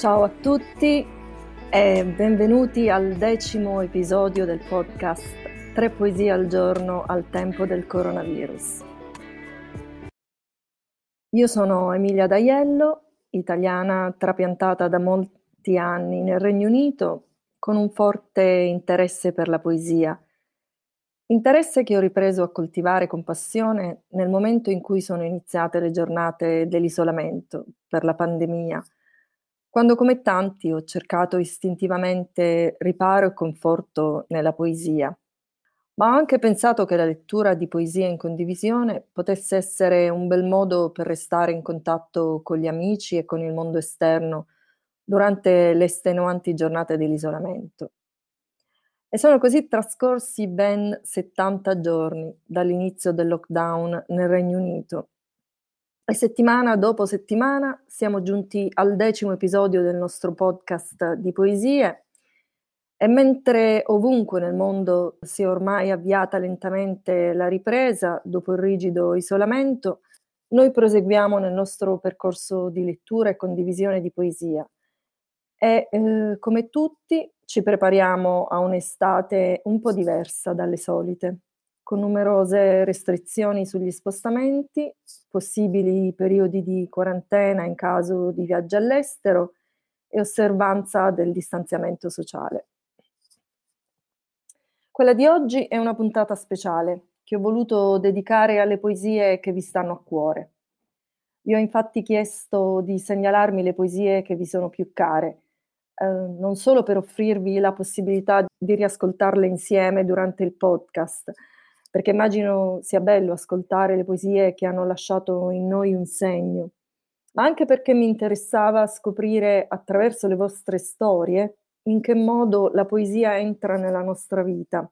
Ciao a tutti e benvenuti al decimo episodio del podcast Tre poesie al giorno al tempo del coronavirus. Io sono Emilia D'Aiello, italiana trapiantata da molti anni nel Regno Unito con un forte interesse per la poesia. Interesse che ho ripreso a coltivare con passione nel momento in cui sono iniziate le giornate dell'isolamento per la pandemia quando come tanti ho cercato istintivamente riparo e conforto nella poesia, ma ho anche pensato che la lettura di poesia in condivisione potesse essere un bel modo per restare in contatto con gli amici e con il mondo esterno durante le estenuanti giornate dell'isolamento. E sono così trascorsi ben 70 giorni dall'inizio del lockdown nel Regno Unito e settimana dopo settimana siamo giunti al decimo episodio del nostro podcast di poesie. E mentre ovunque nel mondo si è ormai avviata lentamente la ripresa dopo il rigido isolamento, noi proseguiamo nel nostro percorso di lettura e condivisione di poesia. E eh, come tutti ci prepariamo a un'estate un po' diversa dalle solite con numerose restrizioni sugli spostamenti, possibili periodi di quarantena in caso di viaggio all'estero e osservanza del distanziamento sociale. Quella di oggi è una puntata speciale che ho voluto dedicare alle poesie che vi stanno a cuore. Vi ho infatti chiesto di segnalarmi le poesie che vi sono più care, eh, non solo per offrirvi la possibilità di riascoltarle insieme durante il podcast, perché immagino sia bello ascoltare le poesie che hanno lasciato in noi un segno, ma anche perché mi interessava scoprire attraverso le vostre storie in che modo la poesia entra nella nostra vita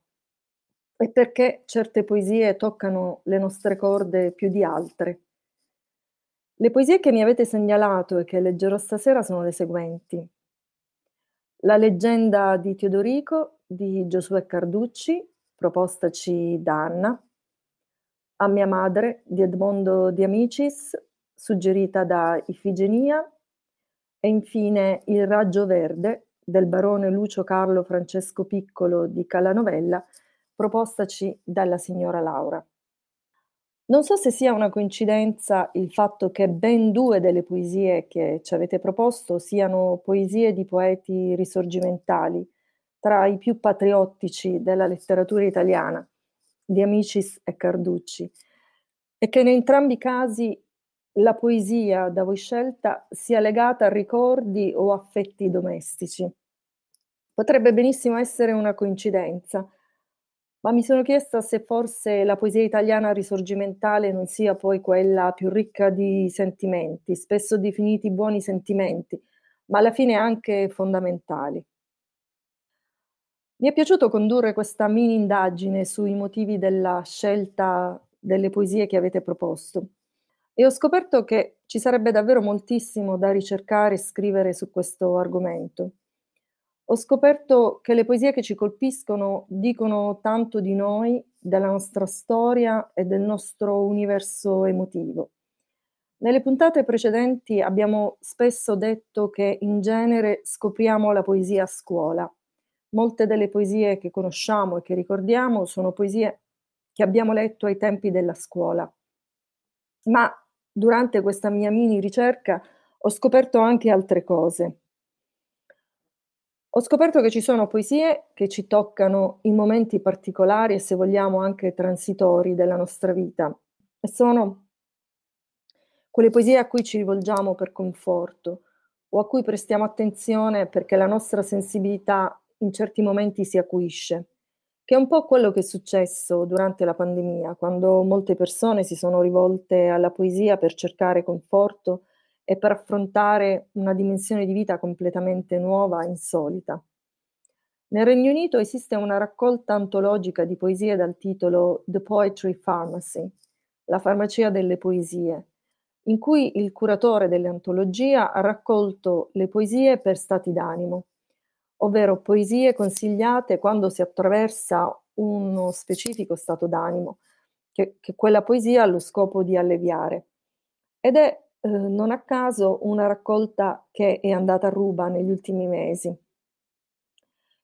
e perché certe poesie toccano le nostre corde più di altre. Le poesie che mi avete segnalato e che leggerò stasera sono le seguenti. La leggenda di Teodorico di Giosuè Carducci, propostaci da Anna, a mia madre di Edmondo di Amicis, suggerita da Ifigenia, e infine Il raggio verde del barone Lucio Carlo Francesco Piccolo di Calanovella, propostaci dalla signora Laura. Non so se sia una coincidenza il fatto che ben due delle poesie che ci avete proposto siano poesie di poeti risorgimentali, tra i più patriottici della letteratura italiana, di Amicis e Carducci, e che in entrambi i casi la poesia da voi scelta sia legata a ricordi o affetti domestici. Potrebbe benissimo essere una coincidenza, ma mi sono chiesta se forse la poesia italiana risorgimentale non sia poi quella più ricca di sentimenti, spesso definiti buoni sentimenti, ma alla fine anche fondamentali. Mi è piaciuto condurre questa mini indagine sui motivi della scelta delle poesie che avete proposto e ho scoperto che ci sarebbe davvero moltissimo da ricercare e scrivere su questo argomento. Ho scoperto che le poesie che ci colpiscono dicono tanto di noi, della nostra storia e del nostro universo emotivo. Nelle puntate precedenti abbiamo spesso detto che in genere scopriamo la poesia a scuola Molte delle poesie che conosciamo e che ricordiamo sono poesie che abbiamo letto ai tempi della scuola. Ma durante questa mia mini ricerca ho scoperto anche altre cose. Ho scoperto che ci sono poesie che ci toccano in momenti particolari e se vogliamo anche transitori della nostra vita e sono quelle poesie a cui ci rivolgiamo per conforto o a cui prestiamo attenzione perché la nostra sensibilità in certi momenti si acuisce, che è un po' quello che è successo durante la pandemia, quando molte persone si sono rivolte alla poesia per cercare conforto e per affrontare una dimensione di vita completamente nuova e insolita. Nel Regno Unito esiste una raccolta antologica di poesie dal titolo The Poetry Pharmacy, la farmacia delle poesie, in cui il curatore dell'antologia ha raccolto le poesie per stati d'animo ovvero poesie consigliate quando si attraversa uno specifico stato d'animo, che, che quella poesia ha lo scopo di alleviare. Ed è Uhm, non a caso una raccolta che è andata a ruba negli ultimi mesi.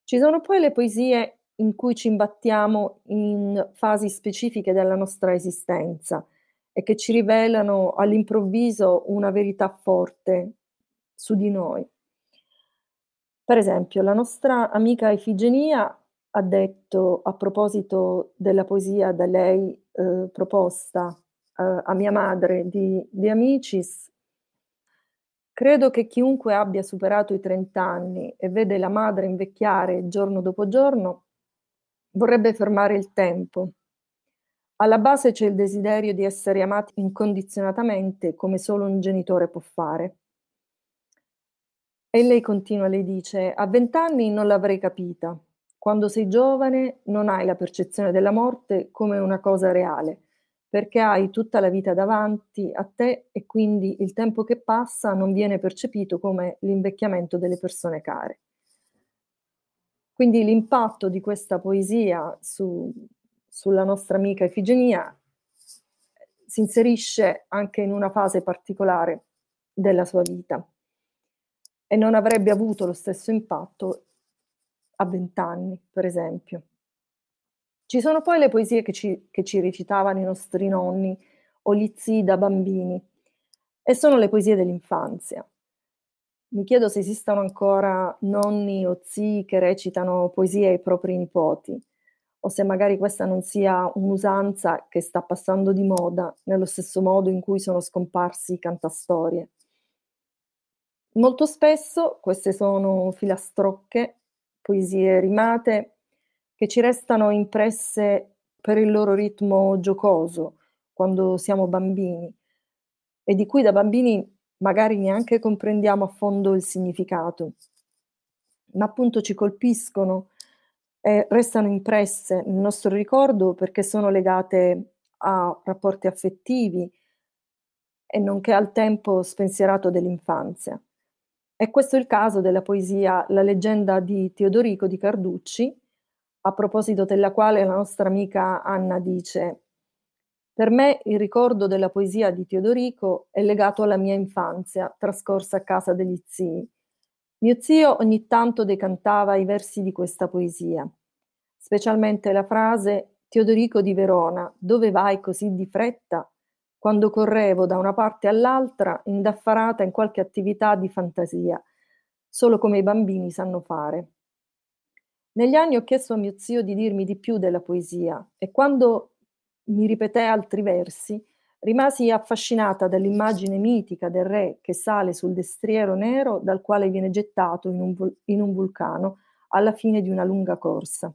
Ci sono poi le poesie in cui ci imbattiamo in fasi specifiche della nostra esistenza e che ci rivelano all'improvviso una verità forte su di noi. Per esempio, la nostra amica Ifigenia ha detto a proposito della poesia da lei, uhm, proposta, uhm, a mia madre di De Amicis Credo che chiunque abbia superato i 30 anni e vede la madre invecchiare giorno dopo giorno, vorrebbe fermare il tempo. Alla base c'è il desiderio di essere amati incondizionatamente come solo un genitore può fare. E lei continua, lei dice: "A 20 anni non l'avrei capita. Quando sei giovane non hai la percezione della morte come una cosa reale perché hai tutta la vita davanti a te e quindi il tempo che passa non viene percepito come l'invecchiamento delle persone care. Quindi l'impatto di questa poesia su, sulla nostra amica Efigenia si inserisce anche in una fase particolare della sua vita e non avrebbe avuto lo stesso impatto a vent'anni, per esempio. Ci sono poi le poesie che ci che ci recitavano i nostri nonni o gli zii da bambini e sono le poesie dell'infanzia. Mi chiedo se esistano ancora nonni o zii che recitano poesie ai propri nipoti o se magari questa non sia un'usanza che sta passando di moda, nello stesso modo in cui sono scomparsi i cantastorie. Molto spesso queste sono filastrocche, poesie rimate che ci restano impresse per il loro ritmo giocoso quando siamo bambini e di cui da bambini magari neanche comprendiamo a fondo il significato, ma appunto ci colpiscono e restano impresse nel nostro ricordo perché sono legate a rapporti affettivi e nonché al tempo spensierato dell'infanzia. E questo è il caso della poesia La leggenda di Teodorico di Carducci, a proposito della quale la nostra amica Anna dice per me il ricordo della poesia di Teodorico è legato alla mia infanzia, trascorsa a casa degli zii. Mio zio ogni tanto decantava i versi di questa poesia, specialmente la frase Teodorico di Verona, dove vai così di fretta? Quando correvo da una parte all'altra, indaffarata in qualche attività di fantasia, solo come i bambini sanno fare. Negli anni ho chiesto a mio zio di dirmi di più della poesia e quando mi ripeté altri versi, rimasi affascinata dall'immagine mitica del re che sale sul destriero nero dal quale viene gettato in un, vul- in un vulcano alla fine di una lunga corsa.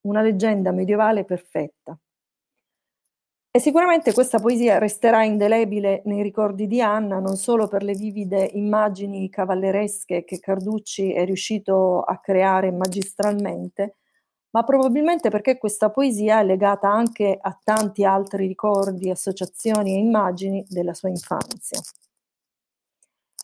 Una leggenda medievale perfetta. E sicuramente questa poesia resterà indelebile nei ricordi di Anna, non solo per le vivide immagini cavalleresche che Carducci è riuscito a creare magistralmente, ma probabilmente perché questa poesia è legata anche a tanti altri ricordi, associazioni e immagini della sua infanzia.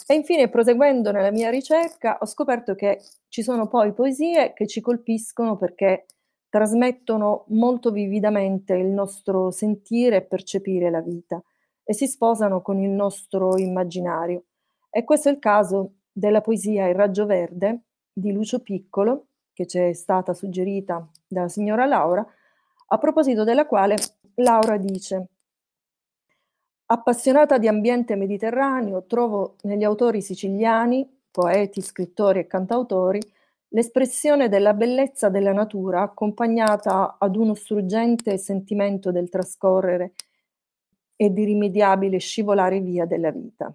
E infine, proseguendo nella mia ricerca, ho scoperto che ci sono poi poesie che ci colpiscono perché trasmettono molto vividamente il nostro sentire e percepire la vita e si sposano con il nostro immaginario. E questo è il caso della poesia Il raggio verde di Lucio Piccolo, che ci è stata suggerita dalla signora Laura, a proposito della quale Laura dice Appassionata di ambiente mediterraneo, trovo negli autori siciliani, poeti, scrittori e cantautori, L'espressione della bellezza della natura accompagnata ad uno struggente sentimento del trascorrere e di irrimediabile scivolare via della vita.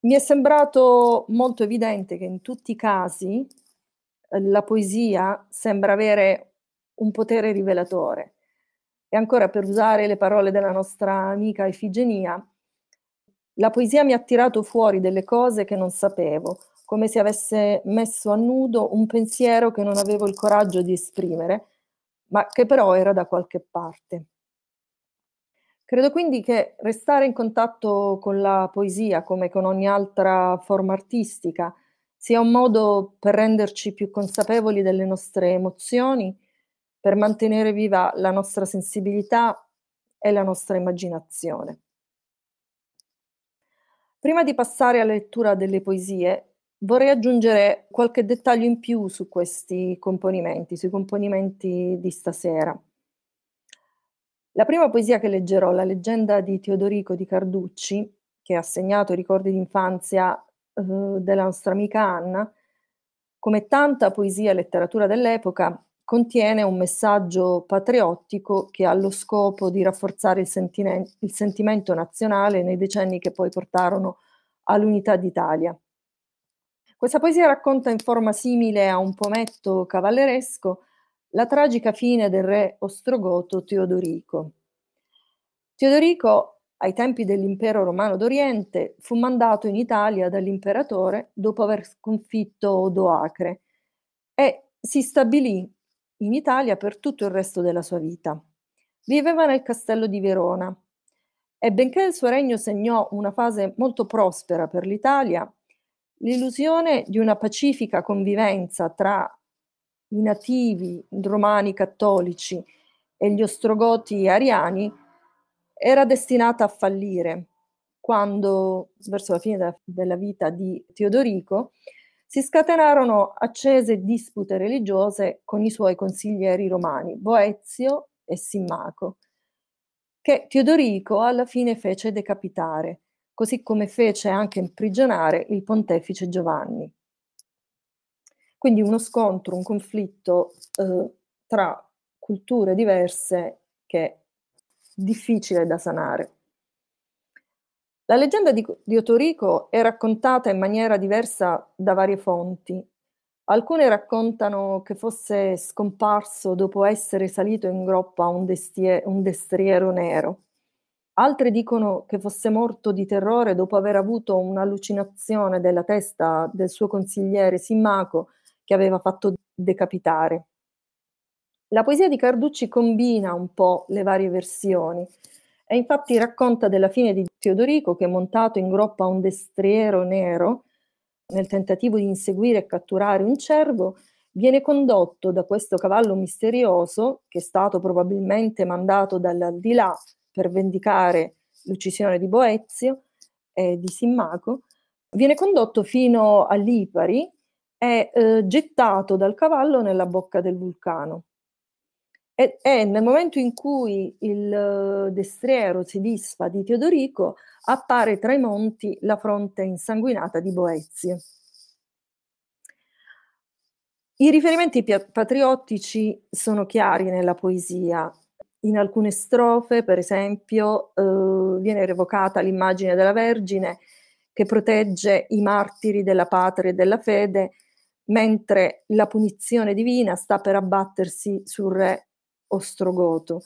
Mi è sembrato molto evidente che in tutti i casi eh, la poesia sembra avere un potere rivelatore. E ancora per usare le parole della nostra amica Efigenia, la poesia mi ha tirato fuori delle cose che non sapevo, come se avesse messo a nudo un pensiero che non avevo il coraggio di esprimere, ma che però era da qualche parte. Credo quindi che restare in contatto con la poesia, come con ogni altra forma artistica, sia un modo per renderci più consapevoli delle nostre emozioni, per mantenere viva la nostra sensibilità e la nostra immaginazione. Prima di passare alla lettura delle poesie, vorrei aggiungere qualche dettaglio in più su questi componimenti, sui componimenti di stasera. La prima poesia che leggerò, La leggenda di Teodorico di Carducci, che ha segnato ricordi d'infanzia eh, della nostra amica Anna, come tanta poesia e letteratura dell'epoca, contiene un messaggio patriottico che ha lo scopo di rafforzare il, sentine- il sentimento nazionale nei decenni che poi portarono all'unità d'Italia. Questa poesia racconta in forma simile a un pometto cavalleresco la tragica fine del re ostrogoto Teodorico. Teodorico, ai tempi dell'impero romano d'Oriente, fu mandato in Italia dall'imperatore dopo aver sconfitto Odoacre e si stabilì in Italia per tutto il resto della sua vita. Viveva nel castello di Verona e benché il suo regno segnò una fase molto prospera per l'Italia, l'illusione di una pacifica convivenza tra i nativi romani cattolici e gli ostrogoti ariani era destinata a fallire quando, verso la fine della, vita di Teodorico, si scatenarono accese dispute religiose con i suoi consiglieri romani, Boezio e Simmaco, che Teodorico alla fine fece decapitare, così come fece anche imprigionare il pontefice Giovanni. Quindi uno scontro, un conflitto eh, tra culture diverse che è difficile da sanare. La leggenda di, di Otorico è raccontata in maniera diversa da varie fonti. Alcune raccontano che fosse scomparso dopo essere salito in groppa un, destie, un destriero nero. Altre dicono che fosse morto di terrore dopo aver avuto un'allucinazione della testa del suo consigliere Simmaco che aveva fatto decapitare. La poesia di Carducci combina un po' le varie versioni e infatti racconta della fine di Teodorico che montato in groppa a un destriero nero nel tentativo di inseguire e catturare un cervo viene condotto da questo cavallo misterioso che è stato probabilmente mandato dall'aldilà per vendicare l'uccisione di Boezio e di Simmaco, viene condotto fino a Lipari è eh, gettato dal cavallo nella bocca del vulcano. E, e nel momento in cui il uh, destriero si disfa di Teodorico, appare tra i monti la fronte insanguinata di Boezio. I riferimenti patriottici sono chiari nella poesia. In alcune strofe, per esempio, eh, viene revocata l'immagine della Vergine che protegge i martiri della patria e della fede mentre la punizione divina sta per abbattersi sul re ostrogoto.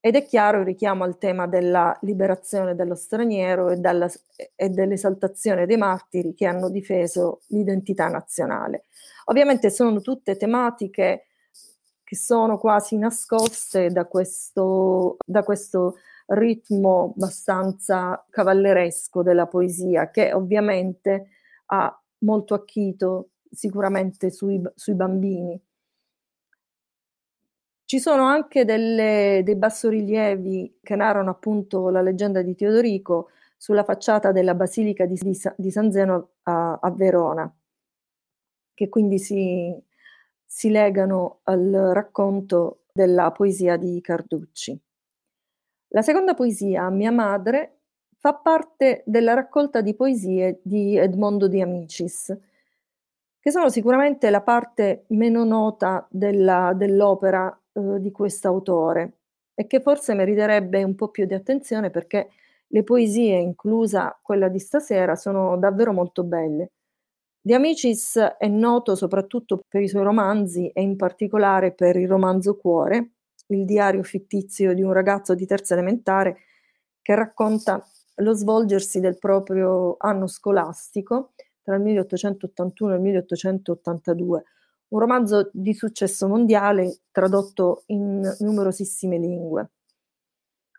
Ed è chiaro il richiamo al tema della liberazione dello straniero e, dalla, e dell'esaltazione dei martiri che hanno difeso l'identità nazionale. Ovviamente sono tutte tematiche che sono quasi nascoste da questo, da questo ritmo abbastanza cavalleresco della poesia, che ovviamente ha molto acchito sicuramente sui, sui bambini. Ci sono anche delle, dei bassorilievi che narrano appunto la leggenda di Teodorico sulla facciata della Basilica di, di, di San Zeno a, a, Verona, che quindi si, si legano al racconto della poesia di Carducci. La seconda poesia, Mia madre, fa parte della raccolta di poesie di Edmondo di Amicis, che sono sicuramente la parte meno nota della, dell'opera eh, di quest'autore e che forse meriterebbe un po' più di attenzione perché le poesie, inclusa quella di stasera, sono davvero molto belle. Di Amicis è noto soprattutto per i suoi romanzi e in particolare per il romanzo Cuore, il diario fittizio di un ragazzo di terza elementare che racconta lo svolgersi del proprio anno scolastico tra il 1881 e il 1882, un romanzo di successo mondiale tradotto in numerosissime lingue.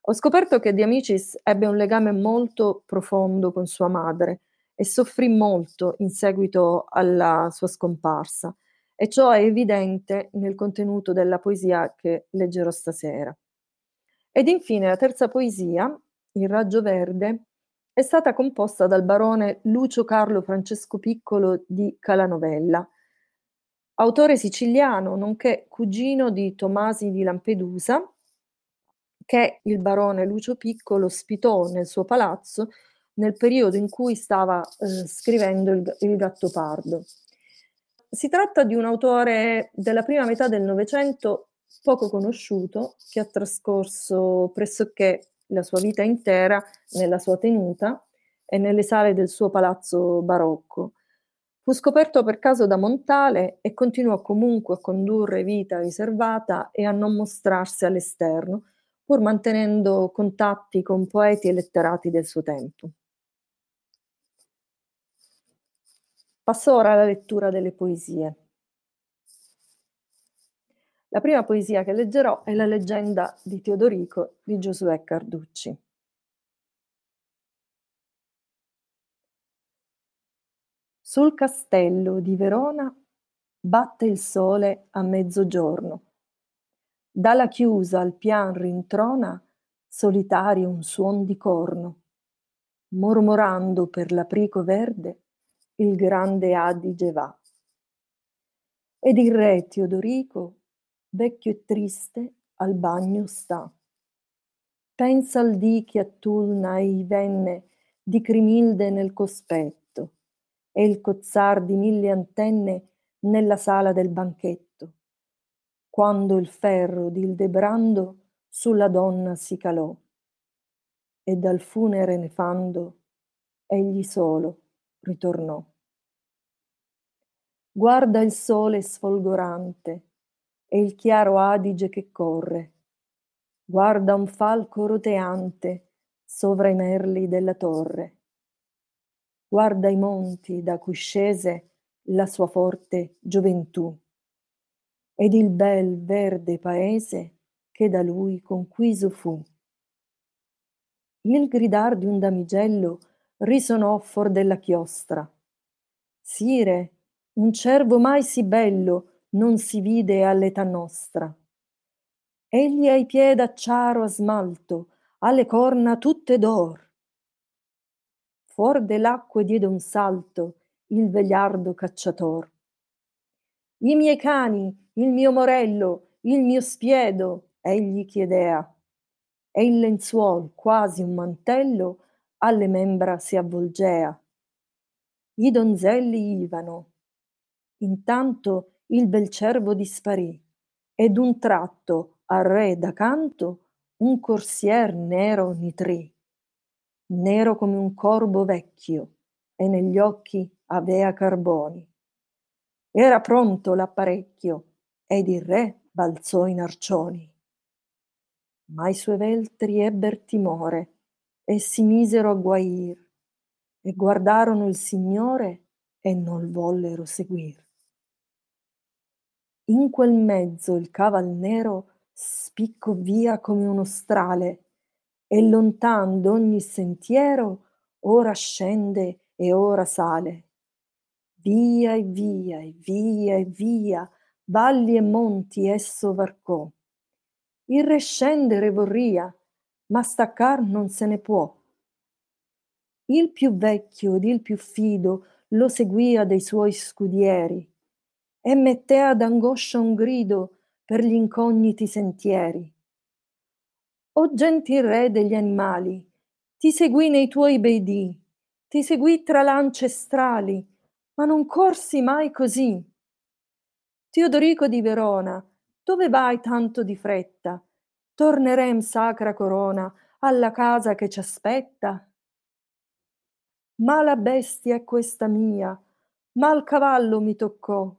Ho scoperto che De Amicis ebbe un legame molto profondo con sua madre e soffrì molto in seguito alla sua scomparsa e ciò è evidente nel contenuto della poesia che leggerò stasera. Ed infine la terza poesia, Il raggio verde, È stata composta dal barone Lucio Carlo Francesco Piccolo di Calanovella, autore siciliano nonché cugino di Tomasi di Lampedusa, che il barone Lucio Piccolo ospitò nel suo palazzo nel periodo in cui stava eh, scrivendo il, il Gattopardo. Si tratta di un autore della prima metà del Novecento poco conosciuto, che ha trascorso pressoché la sua vita intera nella sua tenuta e nelle sale del suo palazzo barocco. Fu scoperto per caso da Montale e continuò comunque a condurre vita riservata e a non mostrarsi all'esterno, pur mantenendo contatti con poeti e letterati del suo tempo. Passo ora alla lettura delle poesie. La prima poesia che leggerò è la leggenda di Teodorico di Giosuè Carducci. Sul castello di Verona batte il sole a mezzogiorno. Dalla chiusa al pian rintrona solitario un suon di corno, mormorando per l'aprico verde il grande Adige va. Ed il re Teodorico, vecchio e triste, al bagno sta. Pensa al dì che a Tulnai venne di Crimilde nel cospetto e il cozzar di mille antenne nella sala del banchetto, quando il ferro d'Ildebrando sulla donna si calò e dal funere nefando egli solo ritornò. Guarda il sole sfolgorante e il chiaro Adige che corre. Guarda un falco roteante sovra i merli della torre. Guarda i monti da cui scese la sua forte gioventù ed il bel verde paese che da lui conquiso fu. Il gridar di un damigello risonò for della chiostra. Sire, un cervo mai sì bello non si vide all'età nostra. Egli ai piedi acciaro a smalto, ha le corna tutte d'or. Fuor dell'acque diede un salto il vegliardo cacciator. I miei cani, il mio morello, il mio spiedo, egli chiedea. E il lenzuol, quasi un mantello, alle membra si avvolgea. I donzelli ivano. Intanto il bel cervo disparì, ed un tratto al re da canto un corsier nero nitrì, nero come un corbo vecchio, e negli occhi avea carboni. Era pronto l'apparecchio, ed il re balzò in arcioni. Ma i suoi veltri ebber timore, e si misero a guair, e guardarono il Signore e non vollero seguir. In quel mezzo il caval nero spiccò via come uno strale, e lontan d'ogni sentiero ora scende e ora sale. Via e via e via e via, valli e monti esso varcò. Il re scendere vorria, ma staccar non se ne può. Il più vecchio ed il più fido lo seguia dei suoi scudieri e mettea d'angoscia un grido per gli incogniti sentieri. O gentil re degli animali, ti seguì nei tuoi bei dì, ti seguì tra lance strali, ma non corsi mai così. Teodorico di Verona, dove vai tanto di fretta? Tornerem sacra corona alla casa che ci aspetta? Ma la bestia è questa mia, ma il cavallo mi toccò,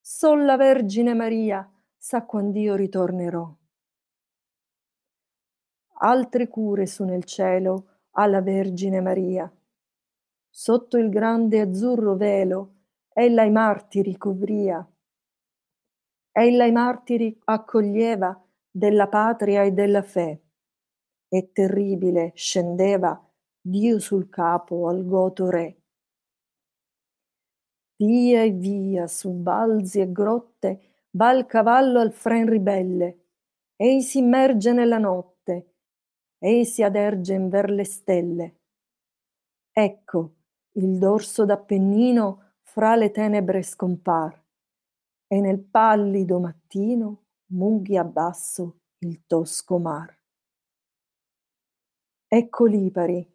sol la Vergine Maria sa quand'io ritornerò. Altre cure su nel cielo alla Vergine Maria. Sotto il grande azzurro velo ella i martiri covria. Ella i martiri accoglieva della patria e della fe, e terribile scendeva Dio sul capo al goto re. Via e via su balzi e grotte va il cavallo al fren ribelle, ei si immerge nella notte, ei si aderge in ver le stelle. Ecco, il dorso d'Appennino fra le tenebre scompar, e nel pallido mattino munghia basso il tosco mar. Ecco Lipari,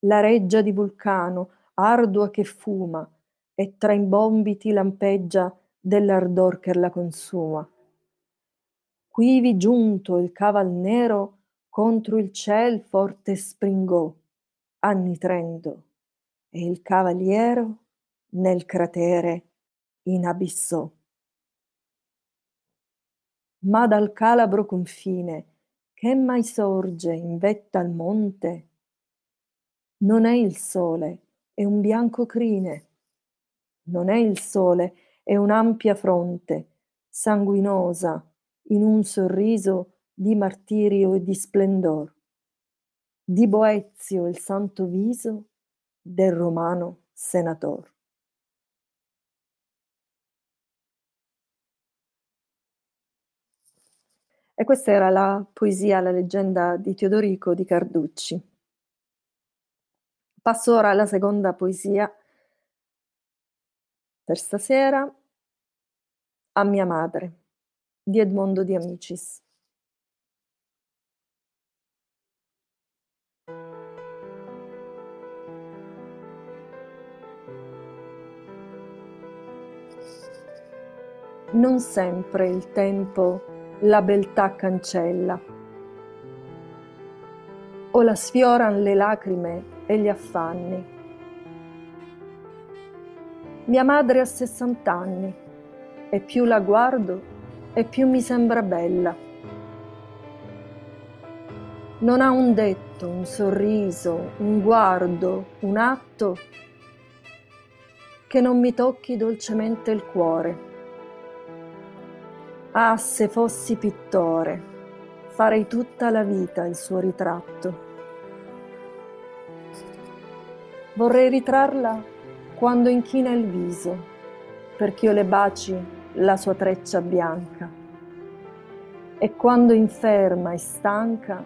la reggia di Vulcano, ardua che fuma, e tra imbombiti lampeggia dell'ardor che la consuma. Quivi giunto il caval nero contro il ciel forte springò, annitrendo, e il cavaliero nel cratere inabissò. Ma dal calabro confine, che mai sorge in vetta al monte, non è il sole, è un bianco crine. Non è il sole, è un'ampia fronte, sanguinosa, in un sorriso di martirio e di splendor. Di Boezio il santo viso del romano senator. E questa era la poesia, la leggenda di Teodorico di Carducci. Passo ora alla seconda poesia per stasera, A mia madre, di Edmondo di Amicis. Non sempre il tempo la beltà cancella, o la sfioran le lacrime e gli affanni. Mia madre ha sessant'anni e più la guardo e più mi sembra bella. Non ha un detto, un sorriso, un guardo, un atto che non mi tocchi dolcemente il cuore. Ah, se fossi pittore, farei tutta la vita il suo ritratto. Vorrei ritrarla quando inchina il viso, perch'io le baci la sua treccia bianca. E quando inferma e stanca,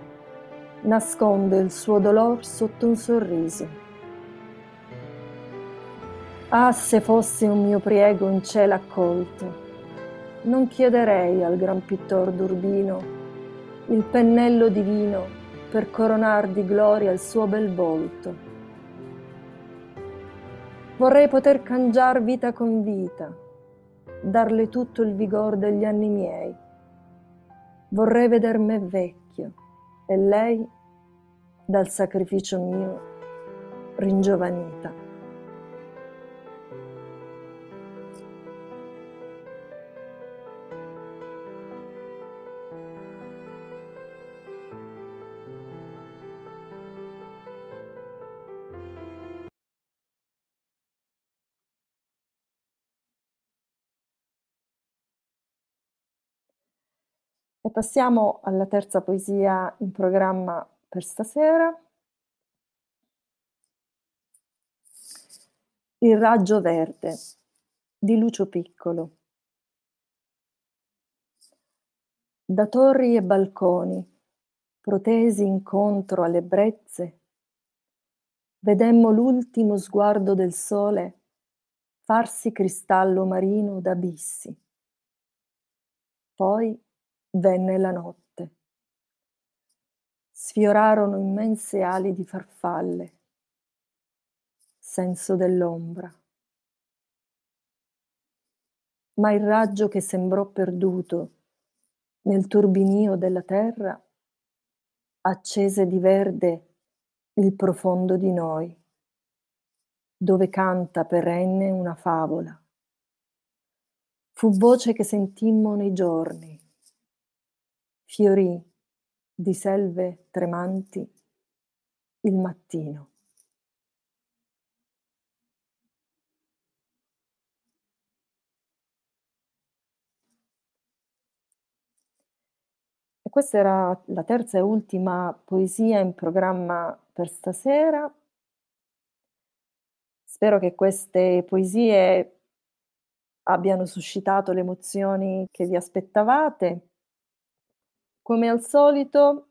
nasconde il suo dolor sotto un sorriso. Ah, se fosse un mio priego in cielo accolto, non chiederei al gran pittor d'Urbino il pennello divino per coronar di gloria il suo bel volto. Vorrei poter cangiar vita con vita, darle tutto il vigor degli anni miei. Vorrei veder me vecchio e lei, dal sacrificio mio, ringiovanita. E passiamo alla terza poesia in programma per stasera. Il raggio verde di Lucio Piccolo. Da torri e balconi, protesi incontro alle brezze, vedemmo l'ultimo sguardo del sole farsi cristallo marino d'abissi. Poi Venne la notte. Sfiorarono immense ali di farfalle, senso dell'ombra. Ma il raggio che sembrò perduto nel turbinio della terra accese di verde il profondo di noi, dove canta perenne una favola. Fu voce che sentimmo nei giorni, fiorì di selve tremanti il mattino. E questa era la terza e ultima poesia in programma per stasera. Spero che queste poesie abbiano suscitato le emozioni che vi aspettavate come al solito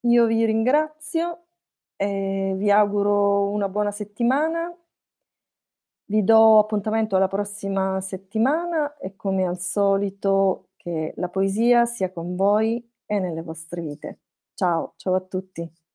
io vi ringrazio e vi auguro una buona settimana. Vi do appuntamento alla prossima settimana e come al solito che la poesia sia con voi e nelle vostre vite. Ciao, ciao a tutti.